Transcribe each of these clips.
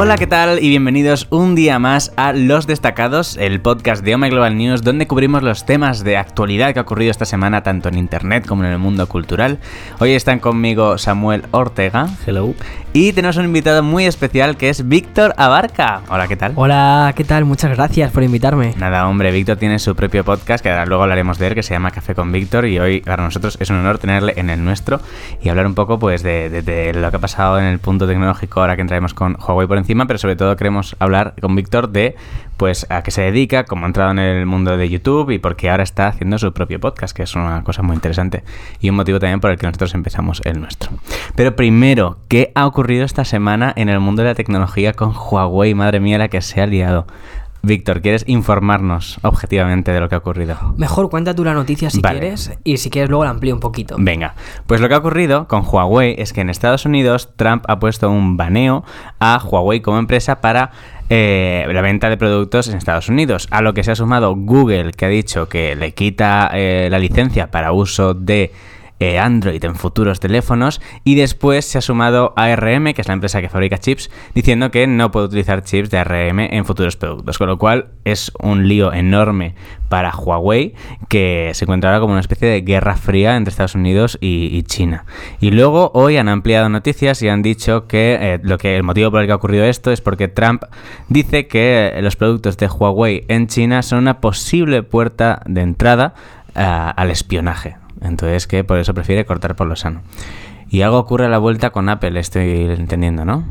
Hola, ¿qué tal? Y bienvenidos un día más a Los Destacados, el podcast de Ome Global News, donde cubrimos los temas de actualidad que ha ocurrido esta semana tanto en internet como en el mundo cultural. Hoy están conmigo Samuel Ortega. Hello. Y tenemos un invitado muy especial que es Víctor Abarca. Hola, ¿qué tal? Hola, ¿qué tal? Muchas gracias por invitarme. Nada, hombre, Víctor tiene su propio podcast, que ahora luego hablaremos de él, que se llama Café con Víctor, y hoy para nosotros es un honor tenerle en el nuestro y hablar un poco pues de, de- de lo que ha pasado en el punto tecnológico ahora que entraremos con Huawei por encima, pero sobre todo queremos hablar con Víctor de pues a qué se dedica, cómo ha entrado en el mundo de YouTube y por qué ahora está haciendo su propio podcast, que es una cosa muy interesante y un motivo también por el que nosotros empezamos el nuestro. Pero primero, ¿qué ha ocurrido esta semana en el mundo de la tecnología con Huawei? Madre mía, la que se ha liado. Víctor, ¿quieres informarnos objetivamente de lo que ha ocurrido? Mejor cuenta tú la noticia si Vale. quieres y si quieres luego la amplío un poquito. Venga, pues lo que ha ocurrido con Huawei es que en Estados Unidos Trump ha puesto un baneo a Huawei como empresa para eh, la venta de productos en Estados Unidos, a lo que se ha sumado Google, que ha dicho que le quita eh, la licencia para uso de eh, Android en futuros teléfonos y después se ha sumado ARM, que es la empresa que fabrica chips, diciendo que no puede utilizar chips de ARM en futuros productos, con lo cual es un lío enorme para Huawei que se encuentra ahora como una especie de guerra fría entre Estados Unidos y, China. Y luego hoy han ampliado noticias y han dicho que eh, lo que el motivo por el que ha ocurrido esto es porque Trump dice que eh, los productos de Huawei en China son una posible puerta de entrada ah, al espionaje. Entonces que por eso prefiere cortar por lo sano. Y algo ocurre a la vuelta con Apple, estoy entendiendo, ¿no?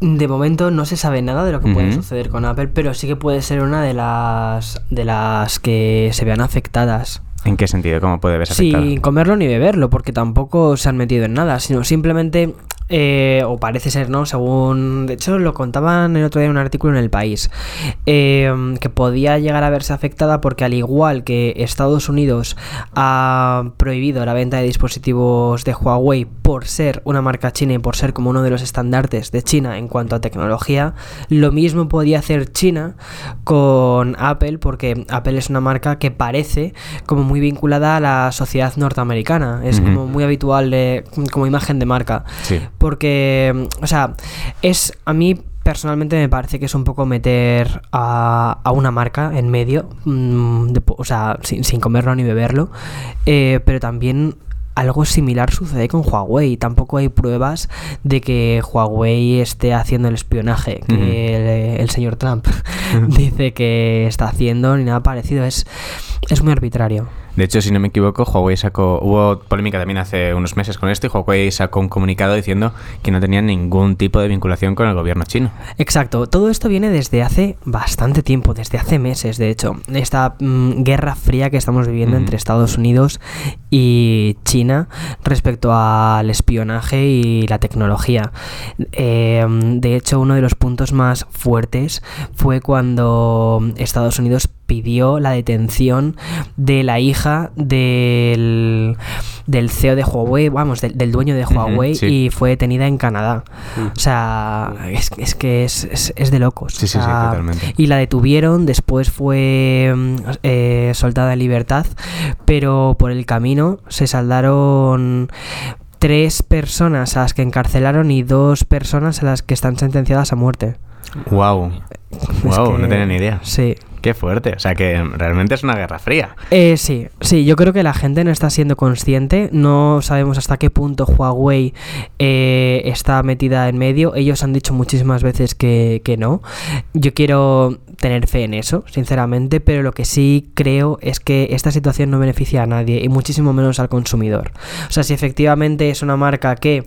De momento no se sabe nada de lo que puede suceder con Apple, pero sí que puede ser una de las de las que se vean afectadas. ¿En qué sentido? ¿Cómo puede verse afectado? Sin comerlo ni beberlo, porque tampoco se han metido en nada, sino simplemente, eh, o parece ser, ¿no? Según, de hecho, lo contaban el otro día en un artículo en El País, eh, que podía llegar a verse afectada porque al igual que Estados Unidos ha prohibido la venta de dispositivos de Huawei por ser una marca china y por ser como uno de los estandartes de China en cuanto a tecnología, lo mismo podía hacer China con Apple, porque Apple es una marca que parece como muy vinculada a la sociedad norteamericana. Es como muy habitual de- como imagen de marca. Sí. Porque, o sea, es a mí personalmente me parece que es un poco meter a, a una marca en medio, mm, de o sea, sin, sin comerlo ni beberlo, eh, pero también algo similar sucede con Huawei. Tampoco hay pruebas de que Huawei esté haciendo el espionaje que el, el señor Trump dice que está haciendo ni nada parecido. Es, es muy arbitrario. De hecho, si no me equivoco, Huawei sacó. Hubo polémica también hace unos meses con esto y Huawei sacó un comunicado diciendo que no tenía ningún tipo de vinculación con el gobierno chino. Exacto, todo esto viene desde hace bastante tiempo, desde hace meses, de hecho. Esta mm, guerra fría que estamos viviendo entre Estados Unidos y China respecto al espionaje y la tecnología. Eh, de hecho, uno de los puntos más fuertes fue cuando Estados Unidos pidió la detención de la hija del, del CEO de Huawei, vamos, del, del dueño de Huawei, sí. y fue detenida en Canadá. O sea, es, es que es, es- es de locos. Sí, o sí, sí, totalmente. Y la detuvieron, después fue mm, eh, soltada en libertad, pero por el camino se saldaron tres personas a las que encarcelaron y dos personas a las que están sentenciadas a muerte. ¡Wow! ¡Wow! que- No tenía ni idea. Sí. Qué fuerte. O sea que realmente es una guerra fría. Eh, sí, sí, yo creo que la gente no está siendo consciente, no sabemos hasta qué punto Huawei eh, está metida en medio, ellos han dicho muchísimas veces que, que no, yo quiero tener fe en eso, sinceramente, pero lo que sí creo es que esta situación no beneficia a nadie y muchísimo menos al consumidor. O sea, si efectivamente es una marca que,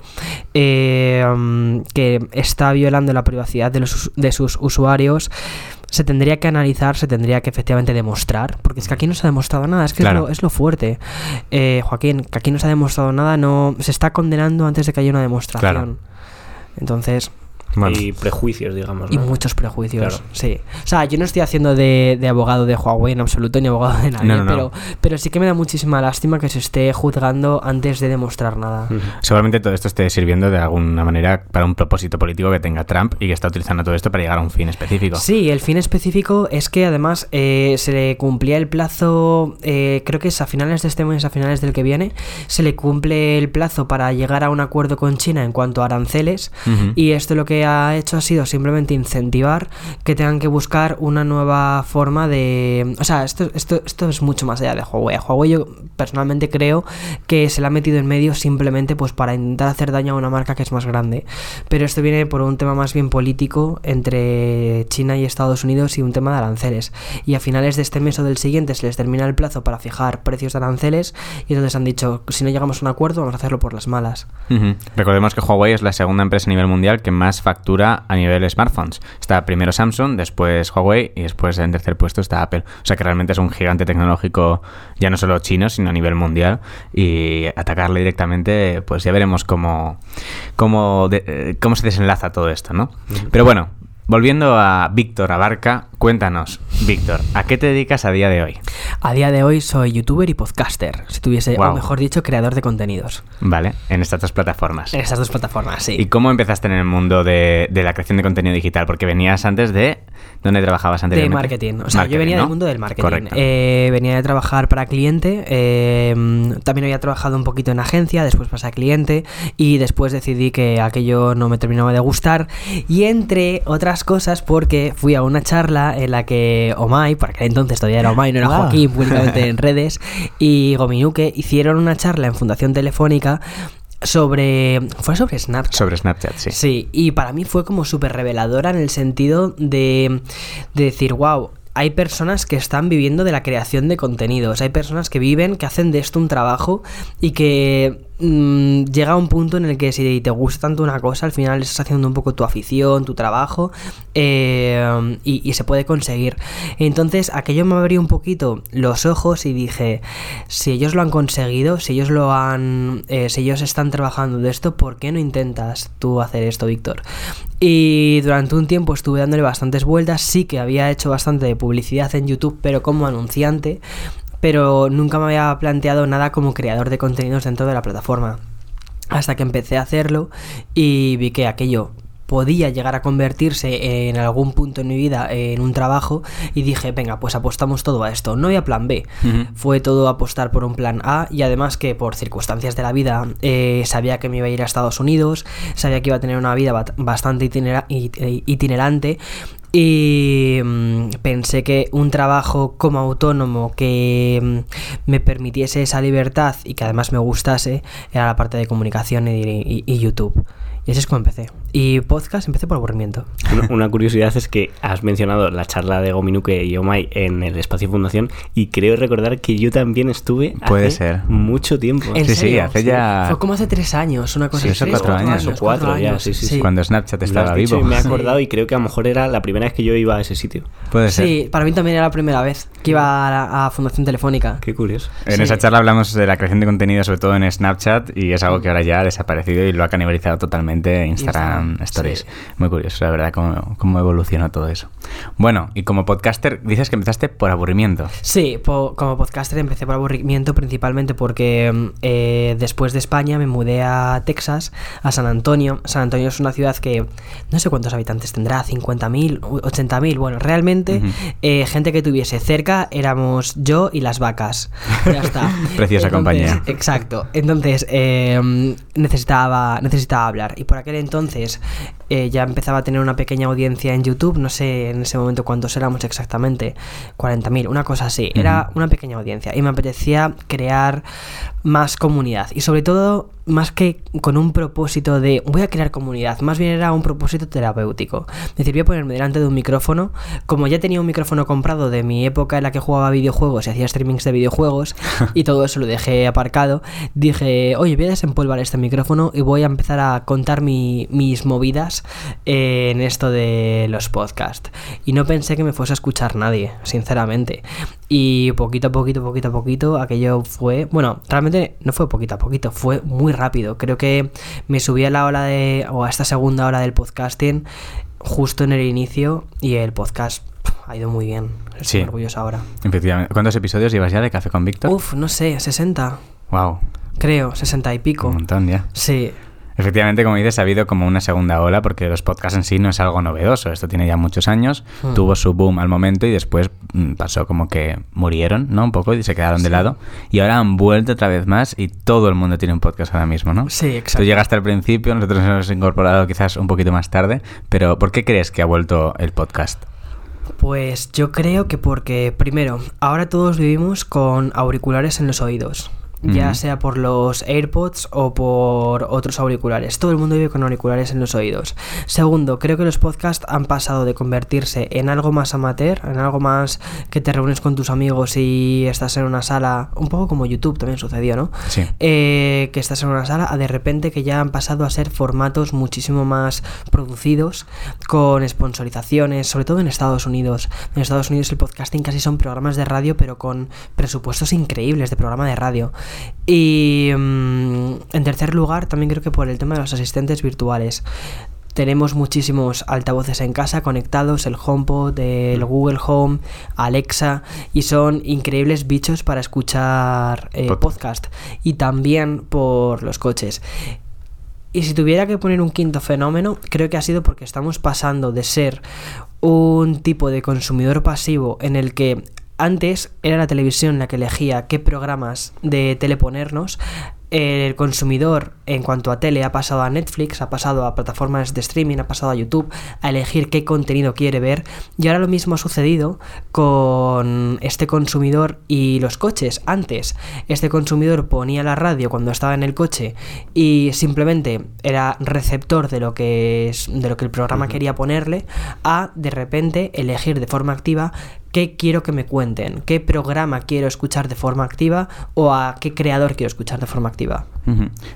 eh, que está violando la privacidad de, los, de sus usuarios, se tendría que analizar, se tendría que efectivamente demostrar, porque es que aquí no se ha demostrado nada, es que Claro. es, lo, es lo fuerte. Eh, Joaquín, que aquí no se ha demostrado nada, no se está condenando antes de que haya una demostración. Claro. Entonces, Bueno, y prejuicios, digamos. y muchos prejuicios, Claro. sí. O sea, yo no estoy haciendo de, de abogado de Huawei en absoluto, ni abogado de nadie, No, no, no. Pero, pero sí que me da muchísima lástima que se esté juzgando antes de demostrar nada. Seguramente todo esto esté sirviendo de alguna manera para un propósito político que tenga Trump y que está utilizando todo esto para llegar a un fin específico. Sí, el fin específico es que además eh, se le cumplía el plazo, eh, creo que es a finales de este mes, a finales del que viene, se le cumple el plazo para llegar a un acuerdo con China en cuanto a aranceles y esto lo que ha hecho ha sido simplemente incentivar que tengan que buscar una nueva forma de... O sea, esto, esto, esto es mucho más allá de Huawei. Huawei yo personalmente creo que se le ha metido en medio simplemente pues para intentar hacer daño a una marca que es más grande. Pero esto viene por un tema más bien político entre China y Estados Unidos y un tema de aranceles. Y a finales de este mes o del siguiente se les termina el plazo para fijar precios de aranceles y entonces han dicho, si no llegamos a un acuerdo vamos a hacerlo por las malas. Recordemos que Huawei es la segunda empresa a nivel mundial que más factura a nivel smartphones. Está primero Samsung, después Huawei y después en tercer puesto está Apple. O sea que realmente es un gigante tecnológico ya no solo chino, sino a nivel mundial. Y atacarle directamente, pues ya veremos cómo, cómo, de- eh, cómo se desenlaza todo esto, ¿no? Pero bueno, volviendo a Víctor Abarca, cuéntanos, Víctor, ¿a qué te dedicas a día de hoy? A día de hoy soy youtuber y podcaster, si tuviese, o mejor dicho, creador de contenidos. Vale, en estas dos plataformas. En estas dos plataformas, sí. ¿Y cómo empezaste en el mundo de, de la creación de contenido digital? Porque venías antes de... ¿Dónde trabajabas De anteriormente? marketing. O sea, Marketing, yo venía ¿no? del mundo del marketing. Correcto. Eh, venía de trabajar para cliente. eh, también había trabajado un poquito en agencia, después pasé a cliente. Y después decidí que aquello no me terminaba de gustar. Y entre otras cosas, porque fui a una charla en la que Omai, por aquel entonces todavía era Omai, no era Wow. Joaquín, públicamente en redes, y Gominuque hicieron una charla en Fundación Telefónica sobre. Fue sobre Snapchat. Sobre Snapchat, sí. Sí, y para mí fue como súper reveladora en el sentido de, de decir, wow, hay personas que están viviendo de la creación de contenidos, hay personas que viven, que hacen de esto un trabajo y que mm, llega un punto en el que si te gusta tanto una cosa, al final estás haciendo un poco tu afición, tu trabajo eh, y, y se puede conseguir. Entonces aquello me abrió un poquito los ojos y dije, si ellos lo han conseguido, si ellos lo han, eh, si ellos están trabajando de esto, ¿por qué no intentas tú hacer esto, Víctor? Y durante un tiempo estuve dándole bastantes vueltas, sí que había hecho bastante de publicidad en YouTube, pero como anunciante, pero nunca me había planteado nada como creador de contenidos dentro de la plataforma. Hasta que empecé a hacerlo y vi que aquello podía llegar a convertirse en algún punto en mi vida en un trabajo y dije, venga, pues apostamos todo a esto. No había plan B, fue todo apostar por un plan A y además que por circunstancias de la vida eh, sabía que me iba a ir a Estados Unidos, sabía que iba a tener una vida bastante itinera- it- itinerante y mm, pensé que un trabajo como autónomo que mm, me permitiese esa libertad y que además me gustase era la parte de comunicación y, y- y YouTube. Y así es como empecé. Y podcast empecé por aburrimiento. Una, una curiosidad es que has mencionado la charla de Gominuke y Omai en el Espacio Fundación y creo recordar que yo también estuve Puede hace ser. mucho tiempo. ¿En Sí, sí, serio? hace ya- Fue como hace tres años, una cosa Sí, así. cuatro años. O cuatro ya, sí, sí, sí. Cuando Snapchat estaba dicho vivo. y me he Sí. acordado y creo que a lo mejor era la primera vez que yo iba a ese sitio. Puede ser. Sí, para mí también era la primera vez que iba a, la- a Fundación Telefónica. Qué curioso. En Sí. esa charla hablamos de la creación de contenido, sobre todo en Snapchat, y es algo que ahora ya ha desaparecido y lo ha canibalizado totalmente Instagram, Instagram, Stories. sí. Muy curioso, la verdad, cómo, cómo evolucionó todo eso. Bueno, y como podcaster, dices que empezaste por aburrimiento. Sí, po- como podcaster empecé por aburrimiento principalmente porque mm, eh, después de España me mudé a Texas, a San Antonio. San Antonio es una ciudad que no sé cuántos habitantes tendrá, 50.000, u- 80.000. Bueno, realmente eh, gente que tuviese cerca éramos yo y las vacas. Ya está. Preciosa Entonces, compañía. Exacto. Entonces eh, necesitaba, necesitaba hablar. Y por aquel entonces eh, ya empezaba a tener una pequeña audiencia en YouTube. No sé en ese momento cuántos éramos exactamente. 40.000, una cosa así. Era una pequeña audiencia. Y me apetecía crear más comunidad. Y sobre todo, más que con un propósito de voy a crear comunidad, más bien era un propósito terapéutico. Es decir, voy a ponerme delante de un micrófono. Como ya tenía un micrófono comprado de mi época en la que jugaba videojuegos y hacía streamings de videojuegos y todo eso lo dejé aparcado, dije, oye, voy a desempolvar este micrófono y voy a empezar a contar mi- mis movidas en esto de los podcasts. Y no pensé que me fuese a escuchar nadie, sinceramente. Y poquito a poquito, poquito a poquito, aquello fue. Bueno, realmente no fue poquito a poquito, fue muy rápido. Creo que me subí a la ola de. o a esta segunda hora del podcasting justo en el inicio y el podcast ha ido muy bien. Estoy Sí. orgulloso ahora. Efectivamente. ¿Cuántos episodios llevas ya de Café con Víctor? Uf, no sé, 60. Wow, Creo, 60 y pico. un montón ya. Sí. Efectivamente, como dices, ha habido como una segunda ola porque los podcasts en sí no es algo novedoso. Esto tiene ya muchos años, Hmm. tuvo su boom al momento y después mm, pasó como que murieron, ¿no? Un poco y se quedaron de lado. Y ahora han vuelto otra vez más y todo el mundo tiene un podcast ahora mismo, ¿no? Sí, exacto. Tú llegaste al principio, nosotros nos hemos incorporado quizás un poquito más tarde, pero ¿por qué crees que ha vuelto el podcast? Pues yo creo que porque, primero, ahora todos vivimos con auriculares en los oídos. Ya sea por los AirPods o por otros auriculares. Todo el mundo vive con auriculares en los oídos. Segundo, creo que los podcasts han pasado de convertirse en algo más amateur, en algo más que te reúnes con tus amigos y estás en una sala, un poco como YouTube también sucedió, ¿no? Sí. eh, que estás en una sala, a de repente que ya han pasado a ser formatos muchísimo más producidos, con sponsorizaciones, sobre todo en Estados Unidos. En Estados Unidos el podcasting casi son programas de radio, pero con presupuestos increíbles de programa de radio. Y mm, en tercer lugar, también creo que por el tema de los asistentes virtuales. Tenemos muchísimos altavoces en casa conectados, el HomePod, el Google Home, Alexa, y son increíbles bichos para escuchar eh, Pod- podcast. Y también por los coches. Y si tuviera que poner un quinto fenómeno, creo que ha sido porque estamos pasando de ser un tipo de consumidor pasivo en el que antes era la televisión la que elegía qué programas de tele ponernos. El consumidor en cuanto a tele ha pasado a Netflix, ha pasado a plataformas de streaming, ha pasado a YouTube a elegir qué contenido quiere ver. Y ahora lo mismo ha sucedido con este consumidor y los coches. Antes, este consumidor ponía la radio cuando estaba en el coche y simplemente era receptor de lo que es de lo que el programa quería ponerle a de repente elegir de forma activa qué quiero que me cuenten, qué programa quiero escuchar de forma activa o a qué creador quiero escuchar de forma activa.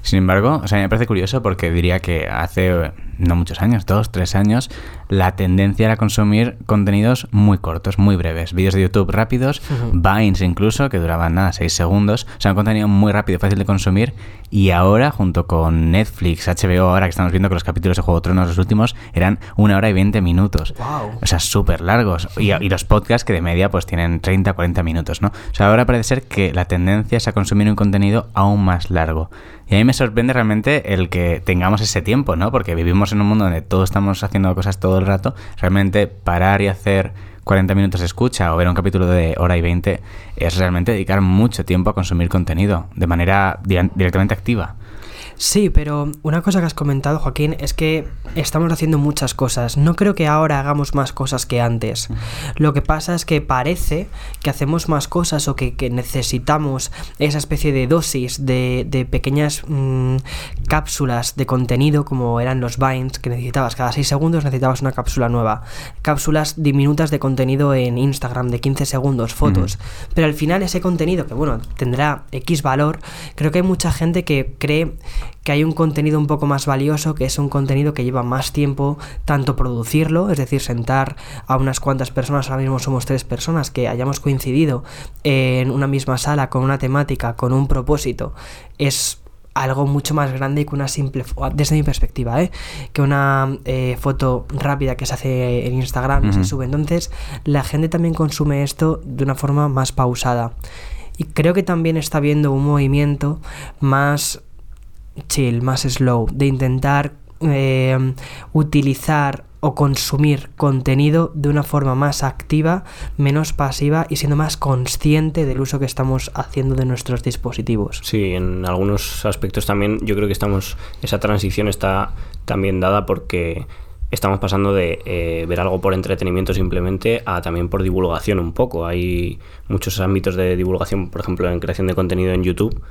Sin embargo, o sea, me parece curioso porque diría que hace no muchos años, dos, tres años, la tendencia era consumir contenidos muy cortos, muy breves. Vídeos de YouTube rápidos, Ujú. Vines incluso, que duraban nada, seis segundos. O sea, un contenido muy rápido, fácil de consumir. Y ahora, junto con Netflix, HBO, ahora que estamos viendo que los capítulos de Juego de Tronos, los últimos, eran una hora y veinte minutos. Wow. O sea, súper largos. Y, y los podcasts que de media pues tienen 30, 40 minutos, ¿no? O sea, ahora parece ser que la tendencia es a consumir un contenido aún más largo. Y a mí me sorprende realmente el que tengamos ese tiempo, ¿no? Porque vivimos en un mundo donde todos estamos haciendo cosas todo el rato. Realmente parar y hacer 40 minutos de escucha o ver un capítulo de hora y 20 es realmente dedicar mucho tiempo a consumir contenido de manera di- directamente activa. Sí, pero una cosa que has comentado, Joaquín, es que estamos haciendo muchas cosas. No creo que ahora hagamos más cosas que antes. Lo que pasa es que parece que hacemos más cosas o que, que necesitamos esa especie de dosis de, de pequeñas mm, cápsulas de contenido, como eran los Vines, que necesitabas cada 6 segundos necesitabas una cápsula nueva. Cápsulas diminutas de contenido en Instagram de 15 segundos, fotos. Pero al final ese contenido, que bueno, tendrá X valor, creo que hay mucha gente que cree que hay un contenido un poco más valioso, que es un contenido que lleva más tiempo tanto producirlo, es decir, sentar a unas cuantas personas, ahora mismo somos tres personas, que hayamos coincidido en una misma sala con una temática, con un propósito, es algo mucho más grande que una simple, fo- desde mi perspectiva, ¿eh? que una eh, foto rápida que se hace en Instagram y se sube. Entonces, la gente también consume esto de una forma más pausada. Y creo que también está habiendo un movimiento más chill, más slow, de intentar eh, utilizar o consumir contenido de una forma más activa, menos pasiva y siendo más consciente del uso que estamos haciendo de nuestros dispositivos. Sí, en algunos aspectos también yo creo que estamos esa transición está también dada porque estamos pasando de eh, ver algo por entretenimiento simplemente a también por divulgación un poco. Hay muchos ámbitos de divulgación, por ejemplo, en creación de contenido en YouTube,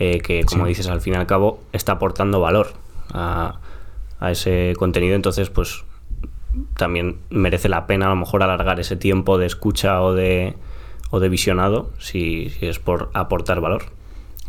eh, que como Sí. dices, al fin y al cabo está aportando valor a, a ese contenido. Entonces, pues también merece la pena a lo mejor alargar ese tiempo de escucha o de, o de visionado si, si es por aportar valor.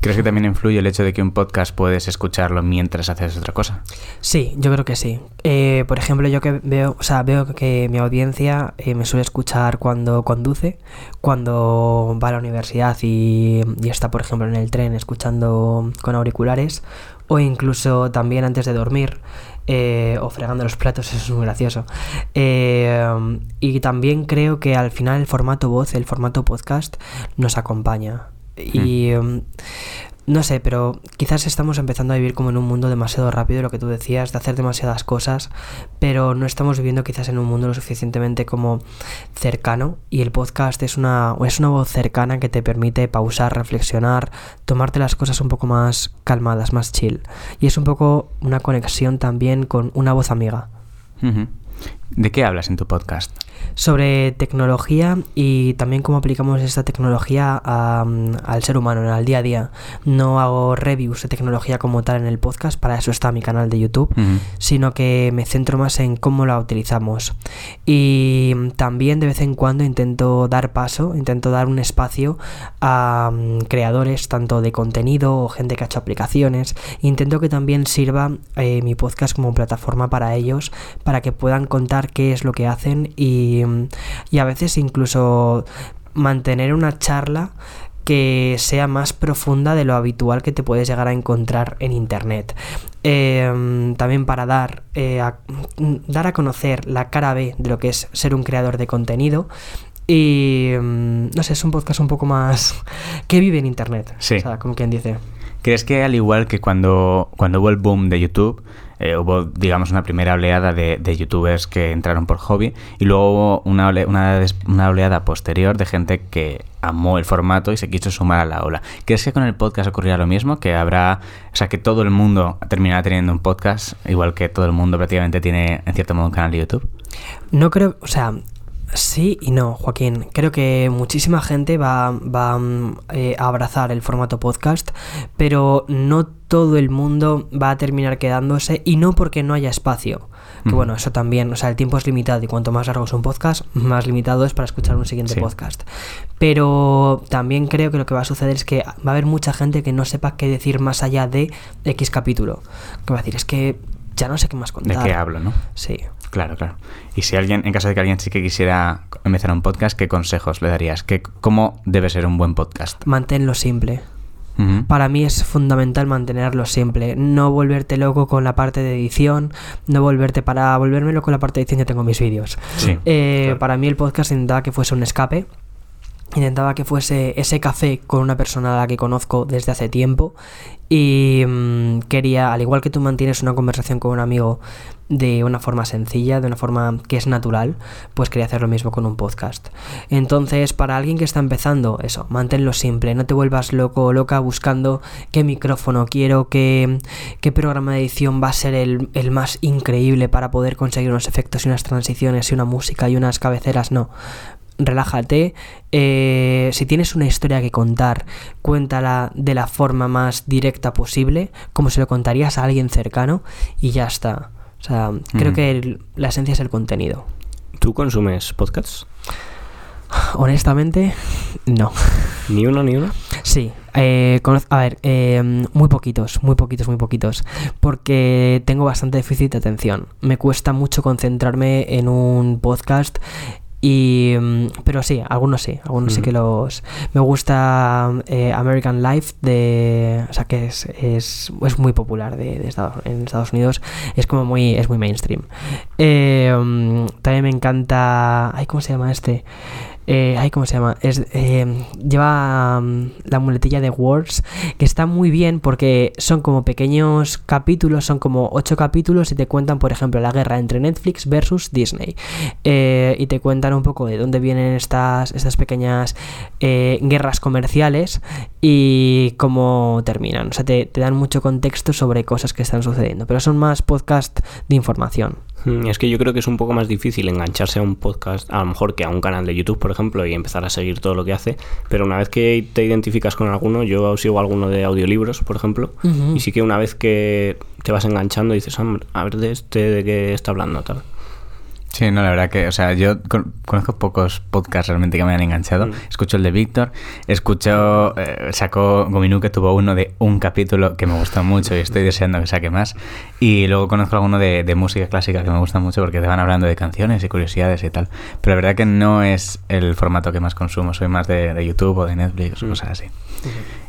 ¿Crees que también influye el hecho de que un podcast puedes escucharlo mientras haces otra cosa? Sí, yo creo que sí. Eh, por ejemplo, yo que veo, o sea, veo que mi audiencia eh, me suele escuchar cuando conduce, cuando va a la universidad y, y está, por ejemplo, en el tren escuchando con auriculares, o incluso también antes de dormir, eh, o fregando los platos, eso es muy gracioso. Eh, y también creo que al final el formato voz, el formato podcast, nos acompaña. Y em, no sé, pero quizás estamos empezando a vivir como en un mundo demasiado rápido, lo que tú decías, de hacer demasiadas cosas, pero no estamos viviendo quizás en un mundo lo suficientemente como cercano y el podcast es una, es una voz cercana que te permite pausar, reflexionar, tomarte las cosas un poco más calmadas, más chill. Y es un poco una conexión también con una voz amiga. ¿De qué hablas en tu podcast? sobre tecnología y también cómo aplicamos esta tecnología a, al ser humano, al día a día. No hago reviews de tecnología como tal en el podcast, para eso está mi canal de YouTube, sino que me centro más en cómo la utilizamos. Y también de vez en cuando intento dar paso, intento dar un espacio a creadores tanto de contenido o gente que ha hecho aplicaciones. Intento que también sirva eh, mi podcast como plataforma para ellos, para que puedan contar qué es lo que hacen y, y a veces incluso mantener una charla que sea más profunda de lo habitual que te puedes llegar a encontrar en internet. Eh, también para dar, eh, a, dar a conocer la cara B de lo que es ser un creador de contenido. Y mm, no sé, es un podcast un poco más que vive en internet. Sí. O sea, como quien dice. ¿Crees que al igual que cuando, cuando hubo el boom de YouTube, eh, hubo, digamos, una primera oleada de, youtubers que entraron por hobby y luego hubo una, ole- una, una oleada posterior de gente que amó el formato y se quiso sumar a la ola? ¿Crees que con el podcast ocurrirá lo mismo? Que habrá, o sea, que todo el mundo terminará teniendo un podcast, igual que todo el mundo prácticamente tiene, en cierto modo, un canal de YouTube? No creo, o sea, sí y no, Joaquín. Creo que muchísima gente va, va mm, eh, a abrazar el formato podcast, pero no todo el mundo va a terminar quedándose y no porque no haya espacio. Que bueno, eso también, o sea, el tiempo es limitado y cuanto más largo es un podcast, más limitado es para escuchar un siguiente Sí. podcast. Pero también creo que lo que va a suceder es que va a haber mucha gente que no sepa qué decir más allá de X capítulo. Que va a decir, es que ya no sé qué más ¿De contar. qué hablo, no? Sí. Claro, claro. Y si alguien, en caso de que alguien sí que quisiera empezar un podcast, ¿qué consejos le darías? ¿Qué, ¿Cómo debe ser un buen podcast? Manténlo simple. Para mí es fundamental mantenerlo simple, no volverte loco con la parte de edición, no volverte para volverme loco con la parte de edición yo tengo mis vídeos. Sí. Eh, Claro. Para mí el podcast intentaba que fuese un escape, intentaba que fuese ese café con una persona a la que conozco desde hace tiempo y mm, quería, al igual que tú mantienes una conversación con un amigo de una forma sencilla, de una forma que es natural, pues quería hacer lo mismo con un podcast. Entonces, para alguien que está empezando, eso, manténlo simple, no te vuelvas loco o loca buscando qué micrófono quiero, qué, qué programa de edición va a ser el, el más increíble para poder conseguir unos efectos y unas transiciones y una música y unas cabeceras, no relájate. eh, si tienes una historia que contar, cuéntala de la forma más directa posible, como se lo contarías a alguien cercano, y ya está. O sea, creo que el- la esencia es el contenido. ¿Tú consumes podcasts? Honestamente, no. ¿Ni uno, ni uno? Sí, eh, a ver, eh, muy poquitos, muy poquitos, muy poquitos, porque tengo bastante déficit de atención. Me cuesta mucho concentrarme en un podcast y mm, pero sí, algunos sí, algunos sí Ujú. que los me gusta eh, American Life de, o sea que es, es, es muy popular de, de Estados, en Estados Unidos, es como muy es muy mainstream. Eh, mm, también me encanta, ay, ¿cómo se llama este? Eh, ay, ¿cómo se llama? Es, eh, lleva mm, la muletilla de Words, que está muy bien porque son como pequeños capítulos, son como ocho capítulos y te cuentan, por ejemplo, la guerra entre Netflix versus Disney. Eh, y te cuentan un poco de dónde vienen estas, estas pequeñas eh, guerras comerciales y cómo terminan. O sea, te, te dan mucho contexto sobre cosas que están sucediendo, pero son más podcast de información. Mm, Es que yo creo que es un poco más difícil engancharse a un podcast, a lo mejor que a un canal de YouTube, por ejemplo, y empezar a seguir todo lo que hace. Pero una vez que te identificas con alguno, yo sigo alguno de audiolibros, por ejemplo, y sí que una vez que te vas enganchando dices, "Hombre, a ver de este de qué está hablando, tal. Sí, no, la verdad que, o sea, yo con- conozco pocos podcasts realmente que me han enganchado. Mm. Escucho el de Víctor, escucho, eh, sacó Gominú que tuvo uno de un capítulo que me gustó mucho y estoy deseando que saque más. Y luego conozco alguno de, de música clásica que me gusta mucho porque te van hablando de canciones y curiosidades y tal. Pero la verdad que no es el formato que más consumo, soy más de, de YouTube o de Netflix o Mm. cosas así.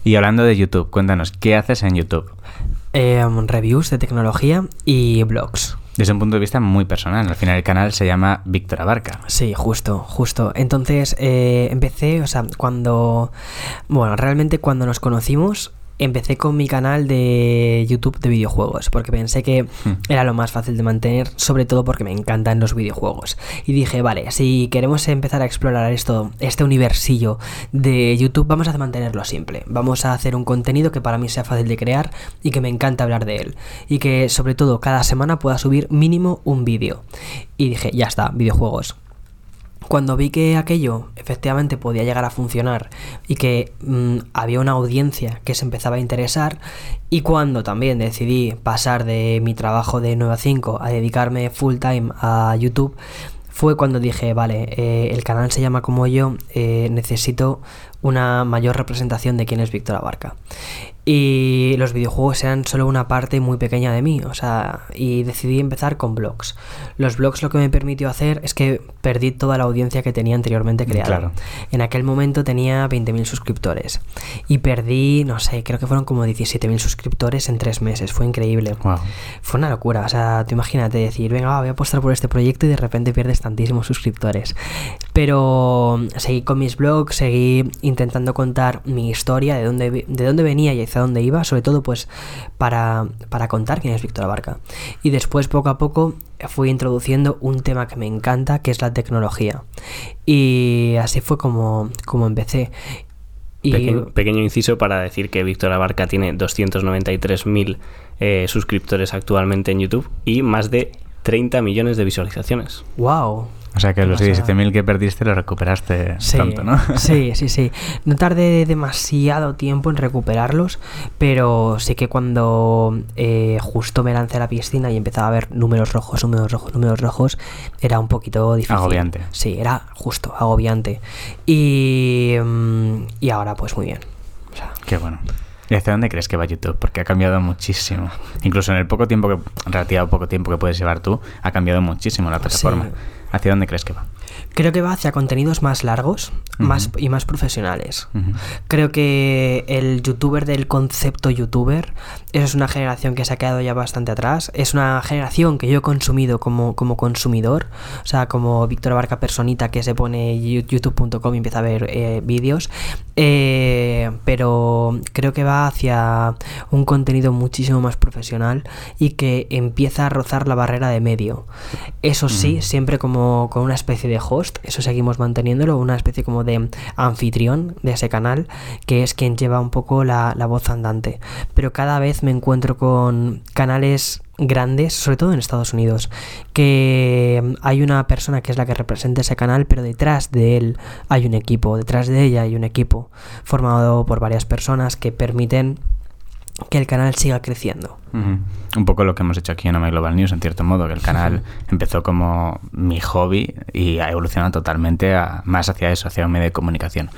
Y hablando de YouTube, cuéntanos, ¿qué haces en YouTube? Em, reviews de tecnología y blogs. Desde un punto de vista muy personal, al final el canal se llama Víctor Abarca. Sí, justo, justo. Entonces eh, empecé, o sea, cuando, bueno, realmente cuando nos conocimos, empecé con mi canal de YouTube de videojuegos, porque pensé que Hmm. era lo más fácil de mantener, sobre todo porque me encantan los videojuegos. Y dije, vale, si queremos empezar a explorar esto, este universillo de YouTube, vamos a mantenerlo simple. Vamos a hacer un contenido que para mí sea fácil de crear y que me encanta hablar de él. Y que sobre todo cada semana pueda subir mínimo un vídeo. Y dije, ya está, videojuegos. Cuando vi que aquello efectivamente podía llegar a funcionar y que mm, había una audiencia que se empezaba a interesar y cuando también decidí pasar de mi trabajo de 9 a 5 a dedicarme full time a YouTube, fue cuando dije, vale, eh, el canal se llama como yo, eh, necesito una mayor representación de quién es Víctor Abarca. Y los videojuegos eran solo una parte muy pequeña de mí, o sea, y decidí empezar con blogs. Los blogs lo que me permitió hacer es que perdí toda la audiencia que tenía anteriormente creada. Claro. En aquel momento tenía 20.000 suscriptores y perdí, no sé, creo que fueron como 17.000 suscriptores en tres meses, fue increíble. Wow. Fue una locura, o sea, tú imagínate decir, venga, va, voy a apostar por este proyecto y de repente pierdes tantísimos suscriptores. Pero seguí con mis blogs, seguí intentando contar mi historia, de dónde, de dónde venía y hacia dónde iba, sobre todo pues para, para contar quién es Víctor Abarca. Y después poco a poco fui introduciendo un tema que me encanta, que es la tecnología. Y así fue como, como empecé. Y Pequeño, pequeño inciso para decir que Víctor Abarca tiene 293.000 eh, suscriptores actualmente en YouTube y más de 30 millones de visualizaciones. wow, O sea que los O sea- 17.000 que perdiste los recuperaste Sí, pronto, ¿no? sí, sí, sí. No tardé demasiado tiempo en recuperarlos, pero sí que cuando eh, justo me lancé a la piscina y empezaba a ver números rojos, números rojos, números rojos, era un poquito difícil. Agobiante. Sí, era justo, agobiante. Y, mm, y ahora pues muy bien. O sea, Qué bueno. ¿Y hacia dónde crees que va YouTube? Porque ha cambiado muchísimo. Incluso en el poco tiempo que, relativo poco tiempo que puedes llevar tú, ha cambiado muchísimo la plataforma. Sí. ¿Hacia dónde crees que va? Creo que va hacia contenidos más largos más, y más profesionales. Creo que el youtuber del concepto youtuber, eso es una generación que se ha quedado ya bastante atrás. Es una generación que yo he consumido como, como consumidor. O sea, como Víctor Abarca personita que se pone youtube.com y empieza a ver eh, vídeos. Eh, pero creo que va hacia un contenido muchísimo más profesional y que empieza a rozar la barrera de medio. Eso sí, siempre como con una especie de host, eso seguimos manteniéndolo, una especie como de anfitrión de ese canal, que es quien lleva un poco la, la voz andante. Pero cada vez me encuentro con canales grandes, sobre todo en Estados Unidos, que hay una persona que es la que representa ese canal, pero detrás de él hay un equipo, detrás de ella hay un equipo formado por varias personas que permiten que el canal siga creciendo. Un poco lo que hemos hecho aquí en Ome Global News, en cierto modo, que el canal empezó como mi hobby y ha evolucionado totalmente a, más hacia eso, hacia un medio de comunicación.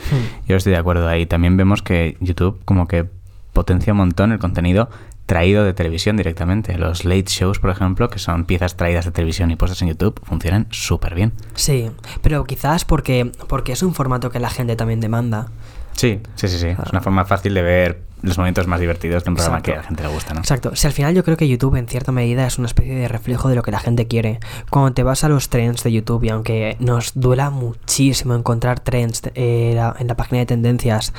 Yo estoy de acuerdo ahí. También vemos que YouTube como que potencia un montón el contenido traído de televisión directamente. Los late shows, por ejemplo, que son piezas traídas de televisión y puestas en YouTube, funcionan súper bien. Sí, pero quizás porque, porque es un formato que la gente también demanda. Sí, sí, sí, sí. Es una forma fácil de ver los momentos más divertidos de un programa Exacto. que a la gente le gusta, ¿no? Exacto. Si al final yo creo que YouTube en cierta medida es una especie de reflejo de lo que la gente quiere. Cuando te vas a los trends de YouTube y aunque nos duela muchísimo encontrar trends eh, la- en la página de tendencias,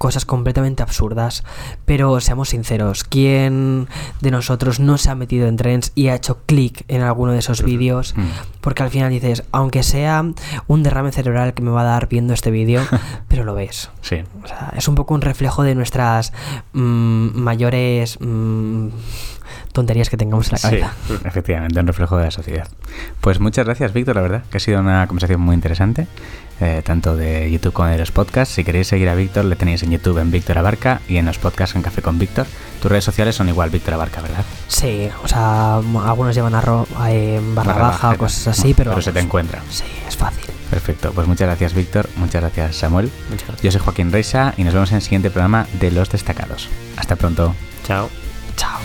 cosas completamente absurdas, pero seamos sinceros, ¿quién de nosotros no se ha metido en trends y ha hecho clic en alguno de esos vídeos? Mm. Porque al final dices, aunque sea un derrame cerebral que me va a dar viendo este vídeo, pero lo ves. Sí. O sea, es un poco un reflejo de nuestras mm, mayores mm, tonterías que tengamos en la Sí, cabeza. efectivamente, un reflejo de la sociedad. Pues muchas gracias, Víctor, la verdad, que ha sido una conversación muy interesante, eh, tanto de YouTube como de los podcasts. Si queréis seguir a Víctor, le tenéis en YouTube en Víctor Abarca y en los podcasts en Café con Víctor. Tus redes sociales son igual Víctor Abarca, ¿verdad? Sí, o sea, algunos llevan arro, eh, barra, Barra baja o cosas ¿no? así, pero, Pero se te encuentra. Sí, es fácil. Perfecto, pues muchas gracias, Víctor. Muchas gracias, Samuel. Muchas gracias. Yo soy Joaquín Reisa y nos vemos en el siguiente programa de Los Destacados. Hasta pronto. Chao. Chao.